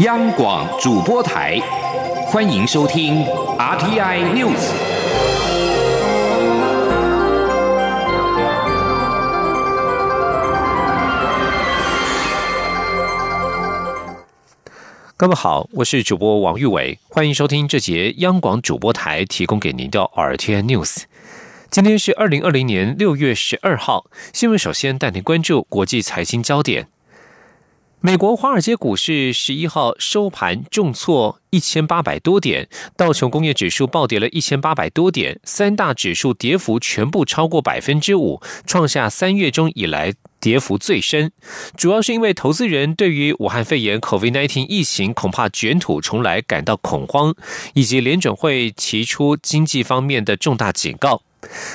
央广主播台，欢迎收听 RTI News。各位好，我是主播王玉伟，欢迎收听这节央广主播台提供给您的 RTI News。今天是二零二零年六月十二号，新闻首先带您关注国际财经焦点。美国华尔街股市十一号收盘重挫一千八百多点，道琼工业指数暴跌了一千八百多点，三大指数跌幅全部超过百分之五，创下三月中以来跌幅最深。主要是因为投资人对于武汉肺炎 （COVID-19） 疫情恐怕卷土重来感到恐慌，以及联准会提出经济方面的重大警告。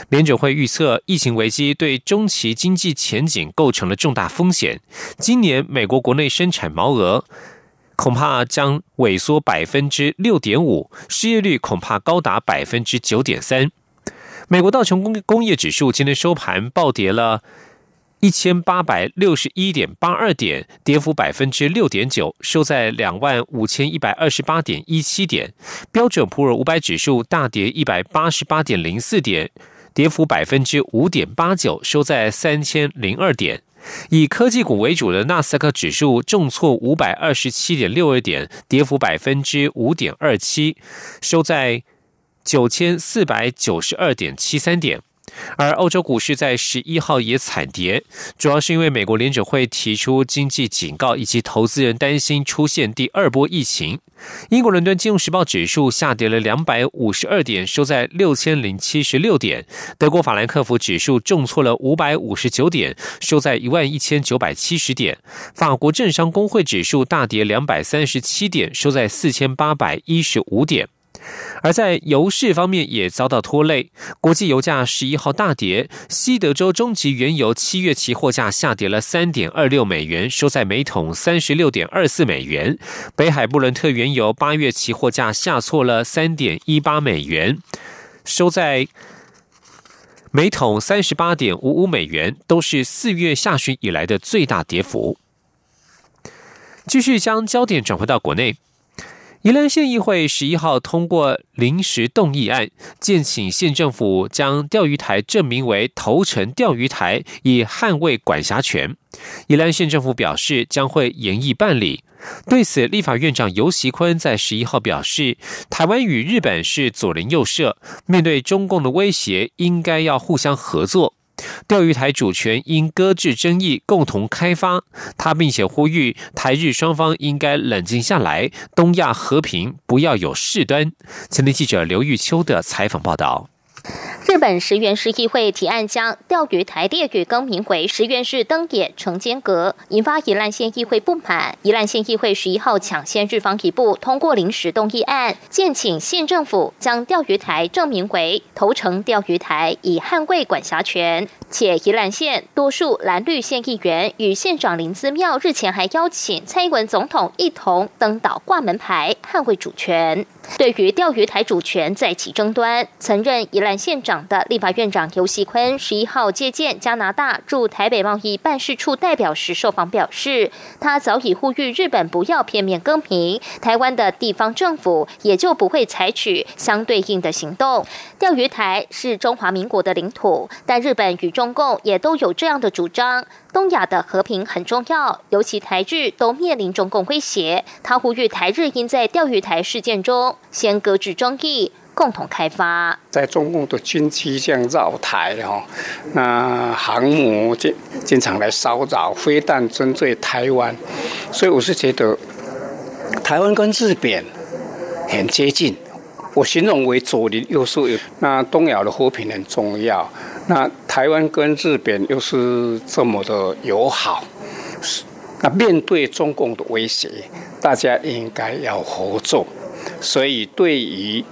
联准会预测，疫情危机对中期经济前景构成了重大风险。今年美国国内生产毛额恐怕将萎缩百分之六点五，失业率恐怕高达百分之九点三。美国道琼工工业指数今天收盘暴跌了。一千八百六十一点八二点，跌幅百分之六点九，收在两万五千一百二十八点一七点。标准普尔五百指数大跌一百八十八点零四点，跌幅百分之五点八九，收在三千零二点。以科技股为主的纳斯达克指数重挫五百二十七点六二点，跌幅百分之五点二七，收在九千四百九十二点七三点。而欧洲股市在十一号也惨跌，主要是因为美国联准会提出经济警告，以及投资人担心出现第二波疫情。英国伦敦金融时报指数下跌了两百五十二点，收在六千零七十六点。德国法兰克福指数重挫了五百五十九点，收在一万一千九百七十点。法国政商工会指数大跌两百三十七点，收在四千八百一十五点。而在油市方面也遭到拖累，国际油价十一号大跌，西德州中级原油七月期货价下跌了三点二六美元，收在每桶三十六点二四美元；北海布伦特原油八月期货价下挫了三点一八美元，收在每桶三十八点五五美元，都是四月下旬以来的最大跌幅。继续将焦点转回到国内。宜兰县议会十一号通过临时动议案，建请县政府将钓鱼台证明为头城钓鱼台，以捍卫管辖权。宜兰县政府表示将会严议办理。对此，立法院长游锡坤在十一号表示，台湾与日本是左邻右舍，面对中共的威胁，应该要互相合作。钓鱼台主权应搁置争议，共同开发。他并且呼吁台日双方应该冷静下来，东亚和平不要有事端。前天记者刘玉秋的采访报道。日本石原市议会提案将钓鱼台列屿更名为石原市登野城间阁，引发宜兰县议会不满。宜兰县议会十一号抢先日方一步通过临时动议案，建请县政府将钓鱼台证明为头城钓鱼台，以捍卫管辖权。且宜兰县多数蓝绿县议员与县长林姿妙日前还邀请蔡英文总统一同登岛挂门牌，捍卫主权。对于钓鱼台主权再起争端，曾任宜兰县长的立法院长游锡坤十一号接见加拿大驻台北贸易办事处代表时受访表示，他早已呼吁日本不要片面更名，台湾的地方政府也就不会采取相对应的行动。钓鱼台是中华民国的领土，但日本与中共也都有这样的主张，东亚的和平很重要，尤其台日都面临中共威胁。他呼吁台日应在钓鱼台事件中先搁置争议，共同开发。在中共的军机这样绕台哈，那航母经经常来骚扰，飞弹针对台湾，所以我是觉得台湾跟日本很接近。我形容为左邻右舍，那东亚的和平很重要。那台湾跟日本又是这么的友好，那面对中共的威胁，大家应该要合作。所以对于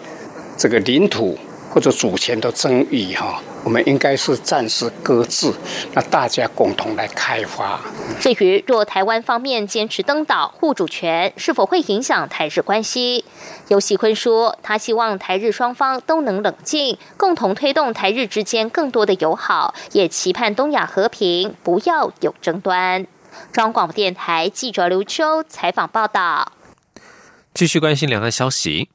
这个领土或者主权的争议，哈。我们应该是暂时搁置，那大家共同来开发。至于若台湾方面坚持登岛护主权，是否会影响台日关系？尤喜坤说，他希望台日双方都能冷静，共同推动台日之间更多的友好，也期盼东亚和平，不要有争端。中广电台记者刘秋采访报道。继续关心两岸消息。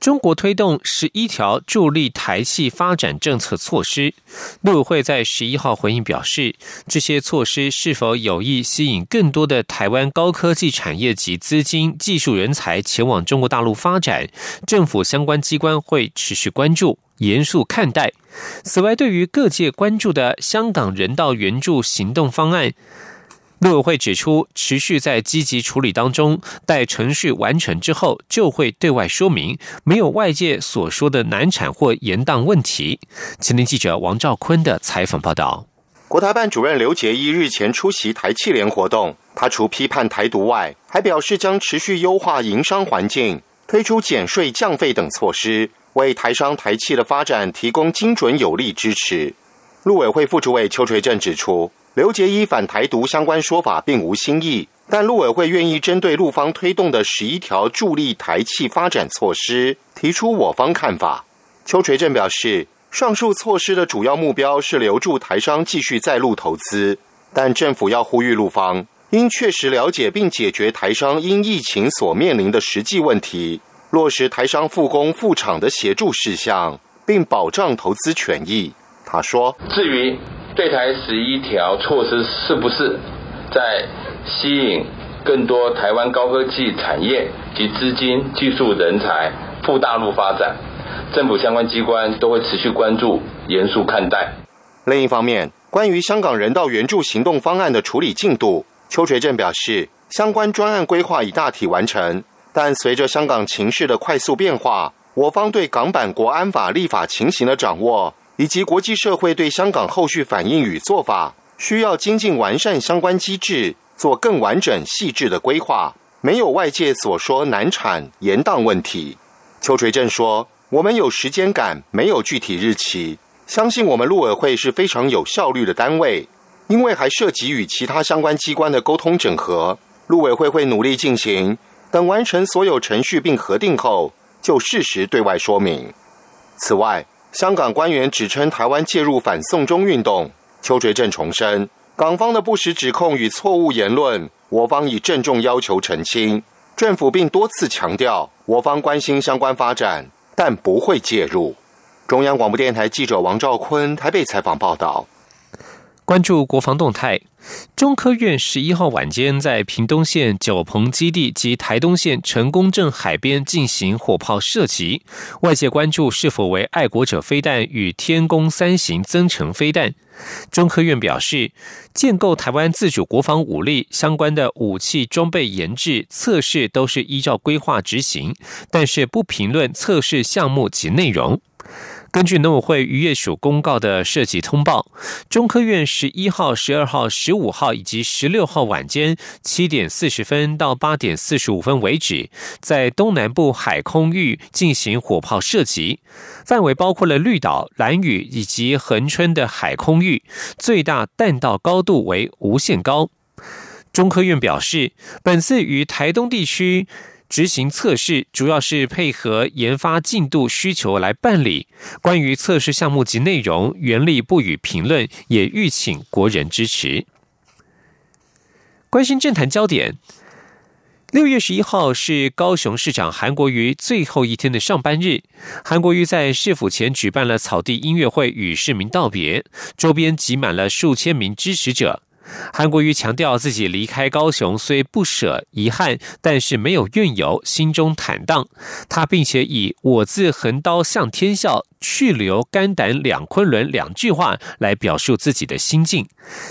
中国推动十一条助力台气发展政策措施，陆委会在十一号回应表示，这些措施是否有意吸引更多的台湾高科技产业及资金、技术人才前往中国大陆发展，政府相关机关会持续关注、严肃看待。此外，对于各界关注的香港人道援助行动方案。陆委会指出，持续在积极处理当中，待程序完成之后，就会对外说明，没有外界所说的难产或延宕问题。前天记者王兆坤的采访报道。国台办主任刘杰一日前出席台气联活动，他除批判台独外，还表示将持续优化营商环境，推出减税降费等措施，为台商台气的发展提供精准有力支持。陆委会副主委邱垂正指出。刘杰一反台独相关说法并无新意，但陆委会愿意针对陆方推动的十一条助力台气发展措施提出我方看法。邱垂正表示，上述措施的主要目标是留住台商继续在陆投资，但政府要呼吁陆方应确实了解并解决台商因疫情所面临的实际问题，落实台商复工复厂的协助事项，并保障投资权益。他说：“至于。”对台十一条措施是不是在吸引更多台湾高科技产业及资金、技术人才赴大陆发展？政府相关机关都会持续关注、严肃看待。另一方面，关于香港人道援助行动方案的处理进度，邱垂正表示，相关专案规划已大体完成，但随着香港情势的快速变化，我方对港版国安法立法情形的掌握。以及国际社会对香港后续反应与做法，需要精进完善相关机制，做更完整细致的规划，没有外界所说难产延宕问题。邱垂正说：“我们有时间感，没有具体日期，相信我们陆委会是非常有效率的单位，因为还涉及与其他相关机关的沟通整合，陆委会会努力进行，等完成所有程序并核定后，就适时对外说明。此外。”香港官员指称台湾介入反送中运动，邱垂正重申港方的不实指控与错误言论，我方已郑重要求澄清。政府并多次强调，我方关心相关发展，但不会介入。中央广播电台记者王兆坤台北采访报道。关注国防动态。中科院十一号晚间在屏东县九鹏基地及台东县成功镇海边进行火炮射击，外界关注是否为爱国者飞弹与天宫三型增程飞弹。中科院表示，建构台湾自主国防武力相关的武器装备研制测试都是依照规划执行，但是不评论测试项目及内容。根据农委会渔业署公告的设计通报，中科院十一号、十二号、十五号以及十六号晚间七点四十分到八点四十五分为止，在东南部海空域进行火炮射击，范围包括了绿岛、蓝屿以及恒春的海空域，最大弹道高度为无限高。中科院表示，本次与台东地区。执行测试主要是配合研发进度需求来办理。关于测试项目及内容，原力不予评论，也欲请国人支持。关心政坛焦点，六月十一号是高雄市长韩国瑜最后一天的上班日。韩国瑜在市府前举办了草地音乐会，与市民道别，周边挤满了数千名支持者。韩国瑜强调，自己离开高雄虽不舍、遗憾，但是没有怨尤，心中坦荡。他并且以“我自横刀向天笑，去留肝胆两昆仑”两句话来表述自己的心境。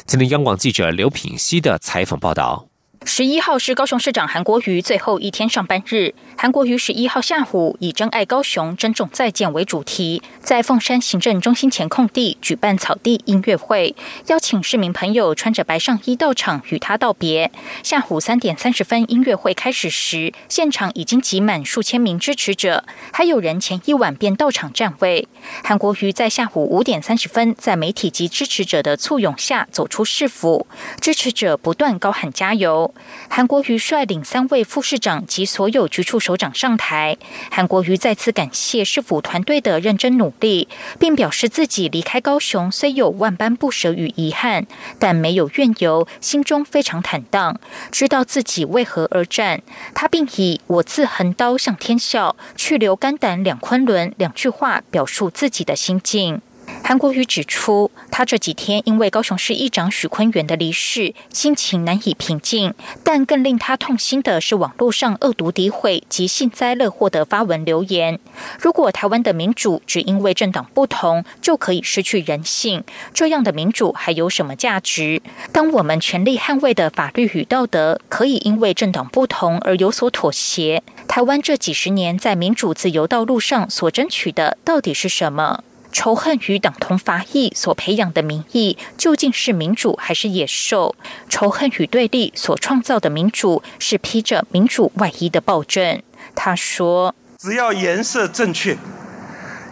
今天，央广记者刘品熙的采访报道。十一号是高雄市长韩国瑜最后一天上班日。韩国瑜十一号下午以“珍爱高雄，珍重再见”为主题，在凤山行政中心前空地举办草地音乐会，邀请市民朋友穿着白上衣到场与他道别。下午三点三十分，音乐会开始时，现场已经挤满数千名支持者，还有人前一晚便到场站位。韩国瑜在下午五点三十分，在媒体及支持者的簇拥下走出市府，支持者不断高喊加油。韩国瑜率领三位副市长及所有局处首长上台。韩国瑜再次感谢市府团队的认真努力，并表示自己离开高雄虽有万般不舍与遗憾，但没有怨尤，心中非常坦荡，知道自己为何而战。他并以“我自横刀向天笑，去留肝胆两昆仑”两句话表述自己的心境。韩国瑜指出，他这几天因为高雄市议长许坤元的离世，心情难以平静。但更令他痛心的是，网络上恶毒诋毁及幸灾乐祸的发文留言。如果台湾的民主只因为政党不同就可以失去人性，这样的民主还有什么价值？当我们全力捍卫的法律与道德可以因为政党不同而有所妥协，台湾这几十年在民主自由道路上所争取的到底是什么？仇恨与党同伐异所培养的民意，究竟是民主还是野兽？仇恨与对立所创造的民主，是披着民主外衣的暴政。他说：“只要颜色正确，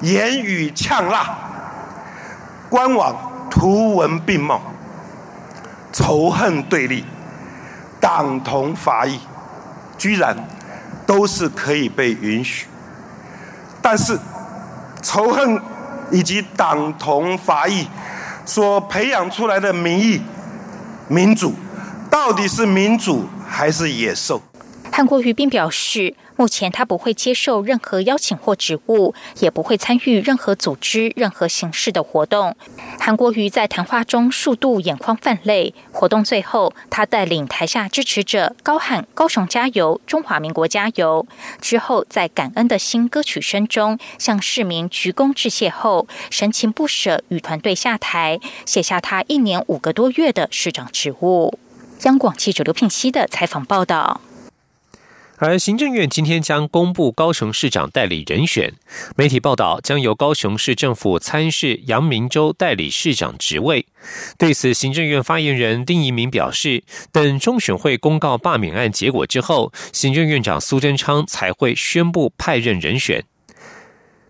言语呛辣，官网图文并茂，仇恨对立，党同伐异，居然都是可以被允许。但是仇恨。”以及党同伐异所培养出来的民意、民主，到底是民主还是野兽？韩国瑜并表示。目前他不会接受任何邀请或职务，也不会参与任何组织、任何形式的活动。韩国瑜在谈话中数度眼眶泛泪。活动最后，他带领台下支持者高喊“高雄加油，中华民国加油”。之后，在感恩的新歌曲声中，向市民鞠躬致谢后，神情不舍，与团队下台，写下他一年五个多月的市长职务。央广记者刘聘熙的采访报道。而行政院今天将公布高雄市长代理人选，媒体报道将由高雄市政府参事杨明洲代理市长职位。对此，行政院发言人丁仪明表示，等中选会公告罢免案结果之后，行政院长苏贞昌才会宣布派任人选。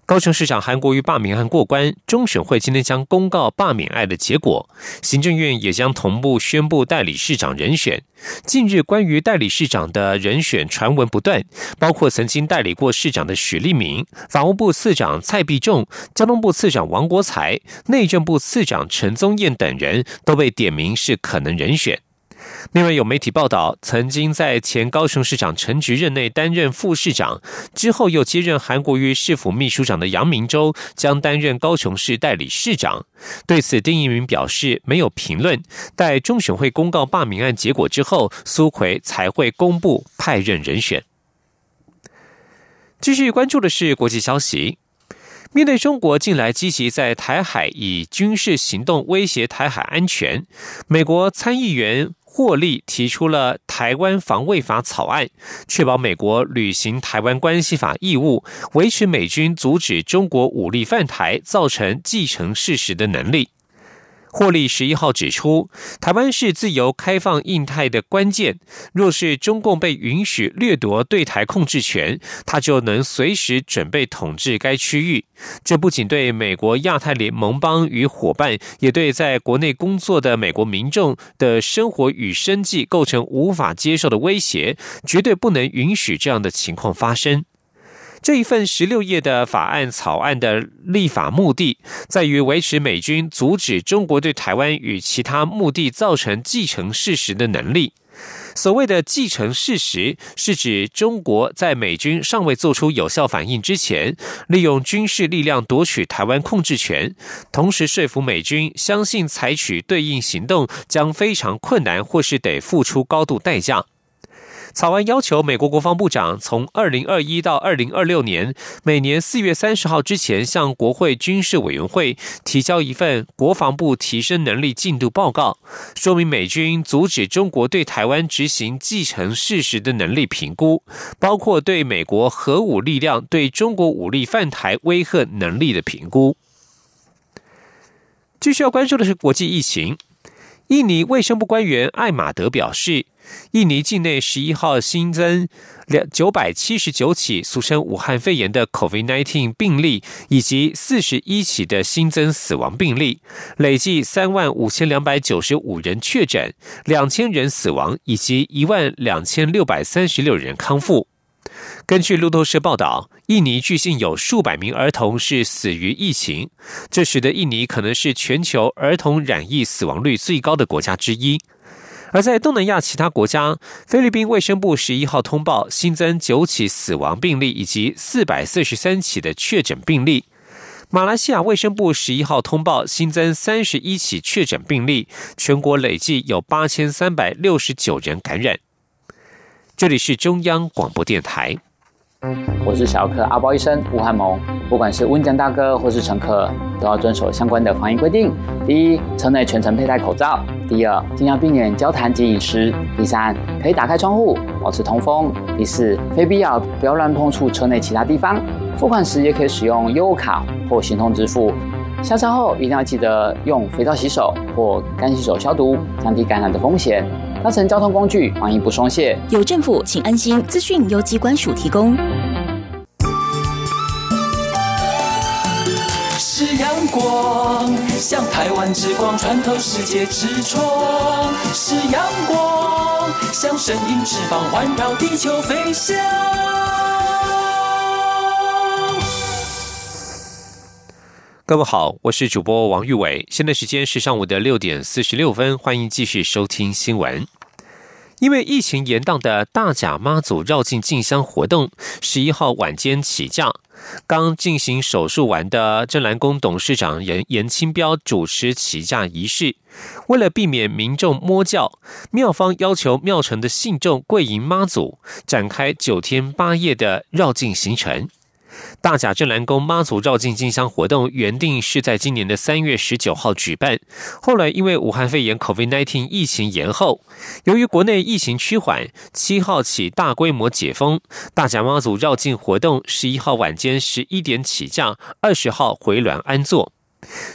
高雄市长韩国瑜罢免案过关，中选会今天将公告罢免案的结果，行政院也将同步宣布代理市长人选。近日，关于代理市长的人选传闻不断，包括曾经代理过市长的许立明、法务部次长蔡必仲、交通部次长王国才、内政部次长陈宗彦等人都被点名是可能人选。另外有媒体报道，曾经在前高雄市长陈菊任内担任副市长，之后又接任韩国瑜市府秘书长的杨明洲将担任高雄市代理市长。对此，丁一鸣表示没有评论，待中选会公告罢免案结果之后，苏奎才会公布派任人选。继续关注的是国际消息，面对中国近来积极在台海以军事行动威胁台海安全，美国参议员。霍利提出了台湾防卫法草案，确保美国履行台湾关系法义务，维持美军阻止中国武力犯台造成继承事实的能力。霍利十一号指出，台湾是自由开放印太的关键。若是中共被允许掠夺对台控制权，他就能随时准备统治该区域。这不仅对美国亚太联盟邦与伙伴，也对在国内工作的美国民众的生活与生计构成无法接受的威胁。绝对不能允许这样的情况发生。这一份十六页的法案草案的立法目的，在于维持美军阻止中国对台湾与其他目的造成继承事实的能力。所谓的继承事实，是指中国在美军尚未做出有效反应之前，利用军事力量夺取台湾控制权，同时说服美军相信采取对应行动将非常困难，或是得付出高度代价。草案要求美国国防部长从二零二一到二零二六年每年四月三十号之前，向国会军事委员会提交一份国防部提升能力进度报告，说明美军阻止中国对台湾执行继承事实的能力评估，包括对美国核武力量对中国武力犯台威吓能力的评估。继续要关注的是国际疫情。印尼卫生部官员艾马德表示，印尼境内十一号新增两九百七十九起俗称武汉肺炎的 COVID-19 病例，以及四十一起的新增死亡病例，累计三万五千两百九十五人确诊，两千人死亡，以及一万两千六百三十六人康复。根据路透社报道，印尼据信有数百名儿童是死于疫情，这使得印尼可能是全球儿童染疫死亡率最高的国家之一。而在东南亚其他国家，菲律宾卫生部十一号通报新增九起死亡病例以及四百四十三起的确诊病例；马来西亚卫生部十一号通报新增三十一起确诊病例，全国累计有八千三百六十九人感染。这里是中央广播电台。我是小儿科阿包医生吴汉蒙。不管是温江大哥或是乘客，都要遵守相关的防疫规定。第一，车内全程佩戴口罩；第二，尽量避免交谈及饮食；第三，可以打开窗户，保持通风；第四，非必要不要乱碰触车内其他地方。付款时也可以使用优卡或行动支付。下车后一定要记得用肥皂洗手或干洗手消毒，降低感染的风险。搭乘交通工具，防疫不松懈。有政府，请安心。资讯由机关署提供。是阳光，像台湾之光穿透世界之窗；是阳光，像神鹰翅膀环绕地球飞翔。各位好，我是主播王玉伟，现在时间是上午的六点四十六分，欢迎继续收听新闻。因为疫情延宕的大甲妈祖绕境进香活动，十一号晚间起驾。刚进行手术完的镇澜宫董事长严严清标主持起驾仪式。为了避免民众摸教，庙方要求庙城的信众跪迎妈祖，展开九天八夜的绕境行程。大甲镇澜宫妈祖绕境进香活动原定是在今年的三月十九号举办，后来因为武汉肺炎 （COVID-19） 疫情延后。由于国内疫情趋缓，七号起大规模解封，大甲妈祖绕境活动十一号晚间十一点起驾，二十号回銮安坐。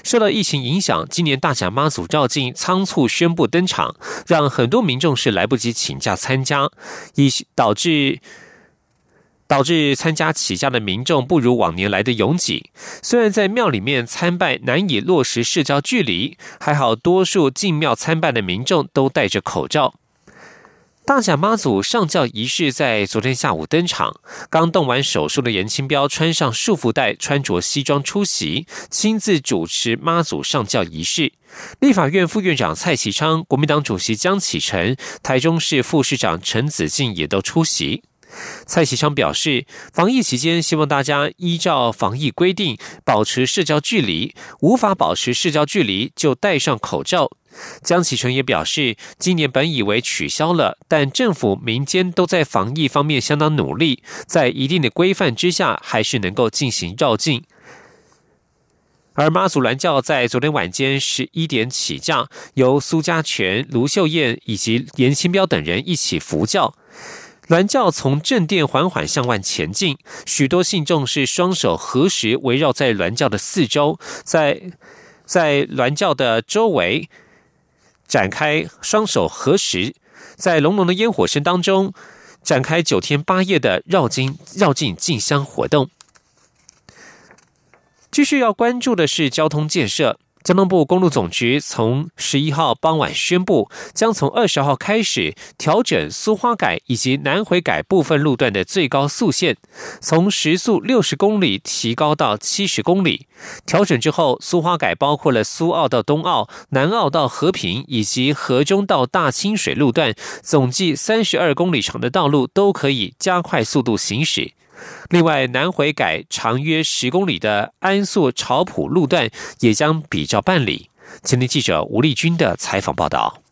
受到疫情影响，今年大甲妈祖绕境仓促宣布登场，让很多民众是来不及请假参加，以导致。导致参加起驾的民众不如往年来的拥挤。虽然在庙里面参拜难以落实社交距离，还好多数进庙参拜的民众都戴着口罩。大甲妈祖上轿仪式在昨天下午登场，刚动完手术的严清标穿上束缚带，穿着西装出席，亲自主持妈祖上轿仪式。立法院副院长蔡其昌、国民党主席江启臣、台中市副市长陈子敬也都出席。蔡启昌表示，防疫期间希望大家依照防疫规定保持社交距离，无法保持社交距离就戴上口罩。江启臣也表示，今年本以为取消了，但政府、民间都在防疫方面相当努力，在一定的规范之下，还是能够进行绕境。而妈祖銮轿在昨天晚间十一点起驾，由苏家全、卢秀燕以及严清标等人一起扶轿。銮轿从正殿缓缓向外前进，许多信众是双手合十，围绕在銮轿的四周，在在銮轿的周围展开双手合十，在隆隆的烟火声当中，展开九天八夜的绕经绕境进香活动。继续要关注的是交通建设。交通部公路总局从十一号傍晚宣布，将从二十号开始调整苏花改以及南回改部分路段的最高速限，从时速六十公里提高到七十公里。调整之后，苏花改包括了苏澳到东澳、南澳到和平以及河中到大清水路段，总计三十二公里长的道路都可以加快速度行驶。另外，南回改长约十公里的安素潮埔路段也将比照办理。前天记者吴丽君的采访报道。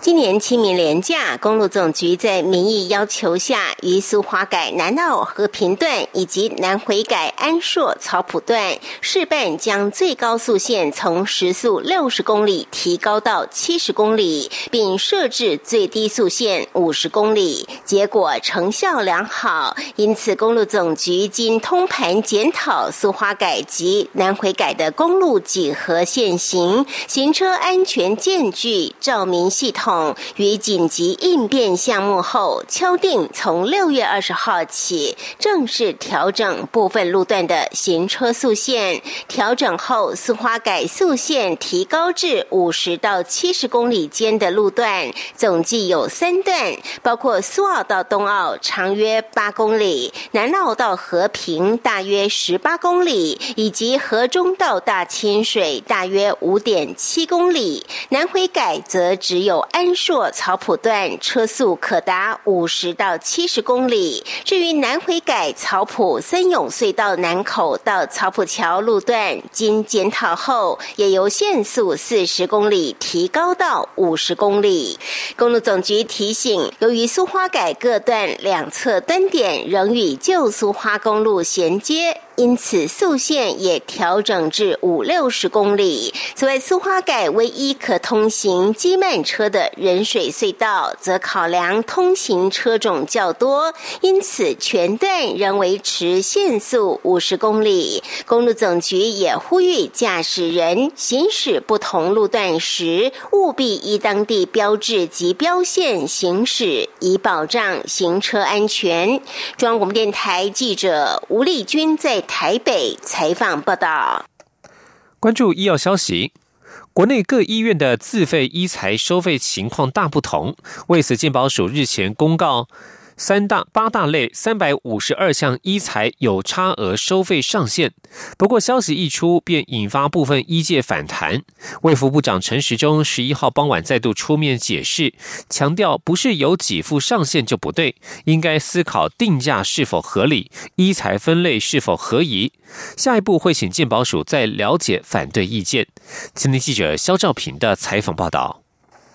今年清明连假，公路总局在民意要求下，于苏花改南澳和平段以及南回改安硕草埔段试办，将最高速线从时速六十公里提高到七十公里，并设置最低速线五十公里，结果成效良好。因此，公路总局经通盘检讨苏花改及南回改的公路几何线型、行车安全间距、照明系统。与紧急应变项目后，敲定从六月二十号起正式调整部分路段的行车速线。调整后，苏花改速线提高至五十到七十公里间的路段，总计有三段，包括苏澳到东澳长约八公里，南澳到和平大约十八公里，以及河中到大清水大约五点七公里。南回改则只有有。安硕草埔段车速可达五十到七十公里，至于南回改草埔森永隧道南口到草埔桥路段，经检讨后也由限速四十公里提高到五十公里。公路总局提醒，由于苏花改各段两侧端点仍与旧苏花公路衔接。因此，速线也调整至五六十公里。此外，苏花改唯一可通行机慢车的人水隧道，则考量通行车种较多，因此全段仍维持限速五十公里。公路总局也呼吁驾驶人行驶不同路段时，务必依当地标志及标线行驶，以保障行车安全。中央广播电台记者吴丽君在。台北采访报道。关注医药消息，国内各医院的自费医材收费情况大不同。为此，健保署日前公告。三大八大类三百五十二项医材有差额收费上限，不过消息一出便引发部分医界反弹。卫福部长陈时中十一号傍晚再度出面解释，强调不是有给付上限就不对，应该思考定价是否合理，医材分类是否合宜。下一步会请健保署再了解反对意见。今天记者肖兆平的采访报道。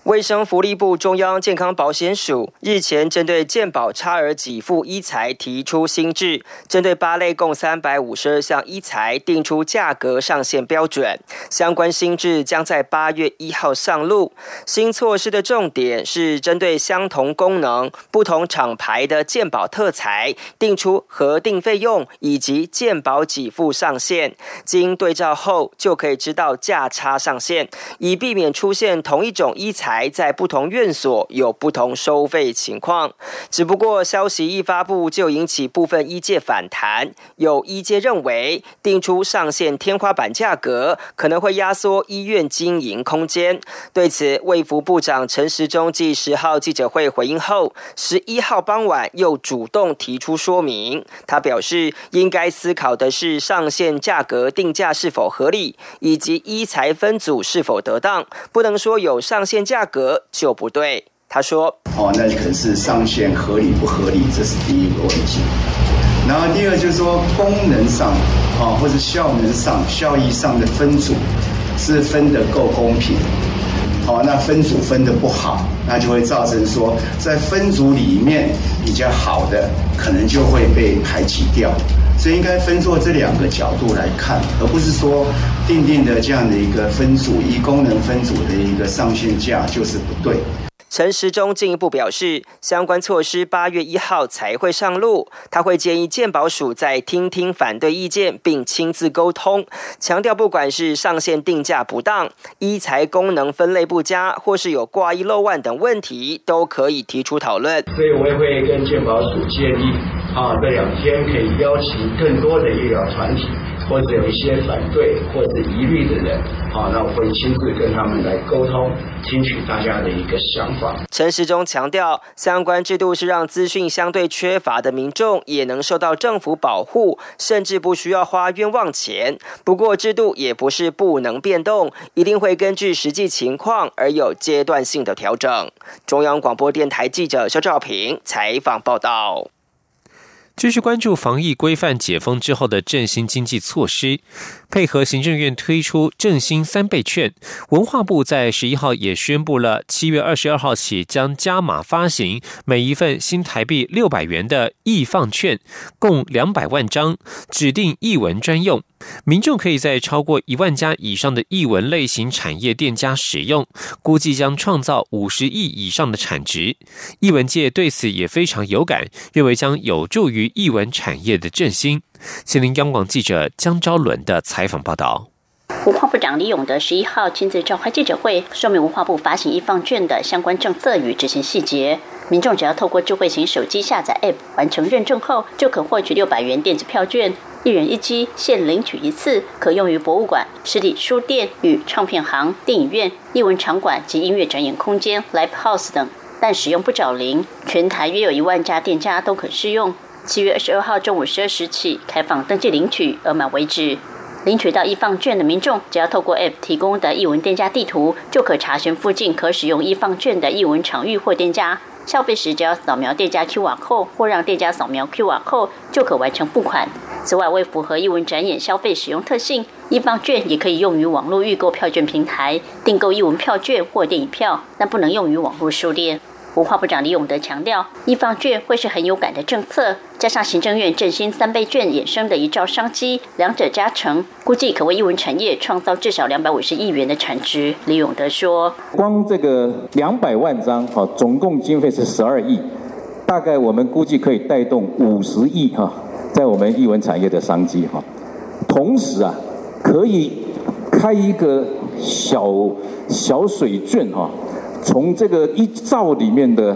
卫生福利部中央健康保险署日前针对健保差额给付医材提出新制，针对八类共三百五十二项医材定出价格上限标准。相关新制将在八月一号上路。新措施的重点是针对相同功能、不同厂牌的健保特材，定出核定费用以及健保给付上限。经对照后，就可以知道价差上限，以避免出现同一种医材。还在不同院所有不同收费情况，只不过消息一发布就引起部分医界反弹。有医界认为，定出上限天花板价格可能会压缩医院经营空间。对此，卫福部长陈时中继十号记者会回应后，十一号傍晚又主动提出说明。他表示，应该思考的是上限价格定价是否合理，以及医材分组是否得当，不能说有上限价。格就不对，他说：“哦，那可能是上限合理不合理，这是第一个问题。然后第二就是说功能上，啊，或者效能上、效益上的分组是分得够公平。好，那分组分得不好，那就会造成说在分组里面比较好的，可能就会被排挤掉。”所以应该分作这两个角度来看，而不是说定定的这样的一个分组，以功能分组的一个上限价就是不对。陈时中进一步表示，相关措施八月一号才会上路，他会建议健保署再听听反对意见，并亲自沟通，强调不管是上限定价不当、医材功能分类不佳，或是有挂一漏万等问题，都可以提出讨论。所以我也会跟健保署建议。啊，这两天可以邀请更多的医疗团体，或者有一些反对或者疑虑的人，好，那我会亲自跟他们来沟通，听取大家的一个想法。陈时中强调，相关制度是让资讯相对缺乏的民众也能受到政府保护，甚至不需要花冤枉钱。不过，制度也不是不能变动，一定会根据实际情况而有阶段性的调整。中央广播电台记者肖兆平采访报道。继续关注防疫规范解封之后的振兴经济措施，配合行政院推出振兴三倍券，文化部在十一号也宣布了，七月二十二号起将加码发行每一份新台币六百元的易放券，共两百万张，指定译文专用。民众可以在超过一万家以上的译文类型产业店家使用，估计将创造五十亿以上的产值。译文界对此也非常有感，认为将有助于译文产业的振兴。新林央广记者江昭伦的采访报道。文化部长李永德十一号亲自召开记者会，说明文化部发行易放券的相关政策与执行细节。民众只要透过智慧型手机下载 App 完成认证后，就可获取六百元电子票券。一人一机，限领取一次，可用于博物馆、实体书店与唱片行、电影院、艺文场馆及音乐展演空间 （Live House） 等，但使用不找零。全台约有一万家店家都可适用。七月二十二号中午十二时起开放登记领取，额满为止。领取到易放券的民众，只要透过 App 提供的艺文店家地图，就可查询附近可使用易放券的艺文场域或店家。消费时只要扫描店家 QR code 或让店家扫描 QR code，就可完成付款。此外，为符合艺文展演消费使用特性，易放券也可以用于网络预购票券平台订购艺文票券或电影票，但不能用于网络书店。文化部长李永德强调，一放券会是很有感的政策，加上行政院振兴三倍券衍生的一兆商机，两者加成，估计可为艺文产业创造至少两百五十亿元的产值。李永德说：“光这个两百万张，哈，总共经费是十二亿，大概我们估计可以带动五十亿，哈，在我们艺文产业的商机，哈，同时啊，可以开一个小小水券，哈。”从这个一兆里面的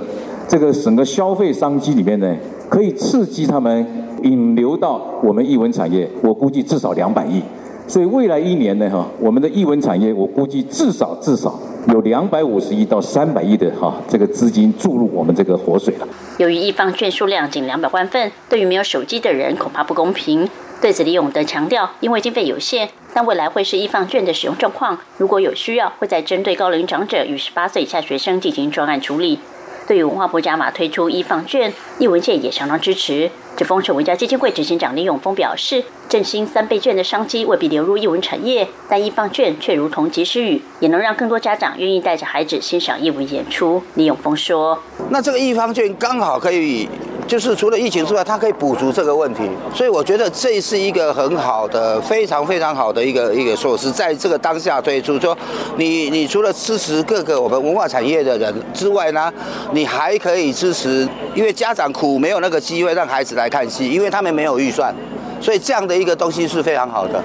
这个整个消费商机里面呢，可以刺激他们引流到我们艺文产业，我估计至少两百亿。所以未来一年呢，哈，我们的艺文产业，我估计至少至少有两百五十亿到三百亿的哈这个资金注入我们这个活水了。由于一方券数量仅两百万份，对于没有手机的人恐怕不公平。对此，李永德强调，因为经费有限。但未来会是易放券的使用状况，如果有需要，会再针对高龄长者与十八岁以下学生进行专案处理。对于文化部加码推出易放券，易文界也相当支持。这丰城文教基金会执行长李永峰表示，振兴三倍券的商机未必流入艺文产业，但易放券却如同及时雨，也能让更多家长愿意带着孩子欣赏艺文演出。李永峰说：“那这个易放券刚好可以。”就是除了疫情之外，它可以补足这个问题，所以我觉得这是一个很好的、非常非常好的一个一个措施，在这个当下推出。说你你除了支持各个我们文化产业的人之外呢，你还可以支持，因为家长苦没有那个机会让孩子来看戏，因为他们没有预算，所以这样的一个东西是非常好的。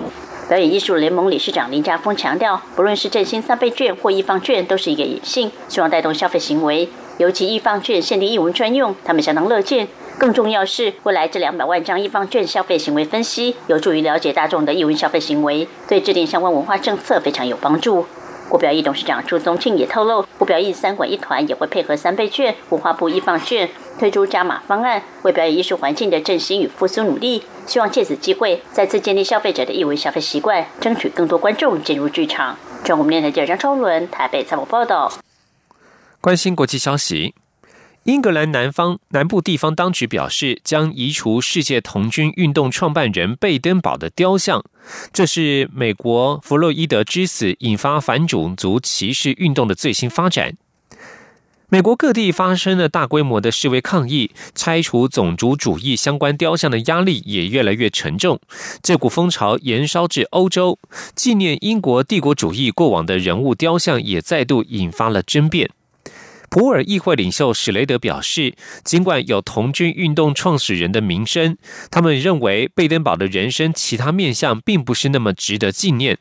表演艺术联盟理事长林家峰强调，不论是振兴三倍券或一方券，都是一个隐性，希望带动消费行为。尤其易放券限定译文专用，他们相当乐见。更重要是，未来这两百万张易放券消费行为分析，有助于了解大众的译文消费行为，对制定相关文化政策非常有帮助。国表艺董事长朱宗庆也透露，国表艺三馆一团也会配合三倍券、文化部易放券推出加码方案，为表演艺术环境的振兴与复苏努力。希望借此机会再次建立消费者的译文消费习惯，争取更多观众进入剧场。中国电台记者张超伦台北采访报道。关心国际消息，英格兰南方南部地方当局表示，将移除世界童军运动创办人贝登堡的雕像。这是美国弗洛伊德之死引发反种族歧视运动的最新发展。美国各地发生了大规模的示威抗议，拆除种族主义相关雕像的压力也越来越沉重。这股风潮延烧至欧洲，纪念英国帝国主义过往的人物雕像也再度引发了争辩。普尔议会领袖史雷德表示，尽管有童军运动创始人的名声，他们认为贝登堡的人生其他面相并不是那么值得纪念。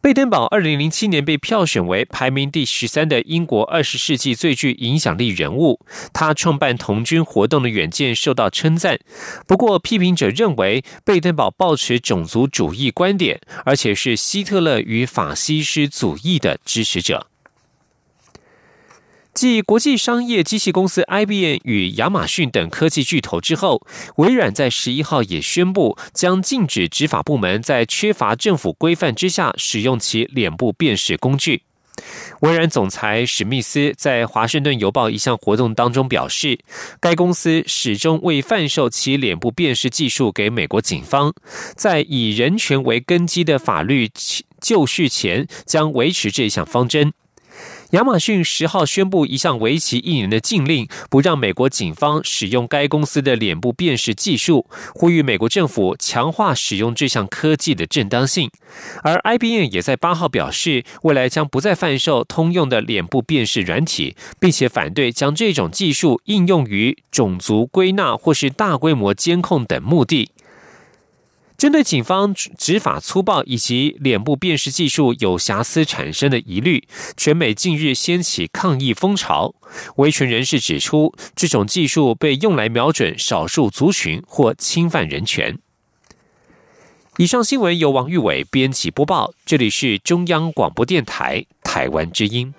贝登堡二零零七年被票选为排名第十三的英国二十世纪最具影响力人物，他创办童军活动的远见受到称赞。不过，批评者认为贝登堡抱持种族主义观点，而且是希特勒与法西斯主义的支持者。继国际商业机器公司 IBM 与亚马逊等科技巨头之后，微软在十一号也宣布将禁止执法部门在缺乏政府规范之下使用其脸部辨识工具。微软总裁史密斯在《华盛顿邮报》一项活动当中表示，该公司始终未贩售其脸部辨识技术给美国警方，在以人权为根基的法律就绪前，将维持这项方针。亚马逊十号宣布一项为期一年的禁令，不让美国警方使用该公司的脸部辨识技术，呼吁美国政府强化使用这项科技的正当性。而 IBM 也在八号表示，未来将不再贩售通用的脸部辨识软体，并且反对将这种技术应用于种族归纳或是大规模监控等目的。针对警方执法粗暴以及脸部辨识技术有瑕疵产生的疑虑，全美近日掀起抗议风潮。维权人士指出，这种技术被用来瞄准少数族群或侵犯人权。以上新闻由王玉伟编辑播报，这里是中央广播电台台湾之音。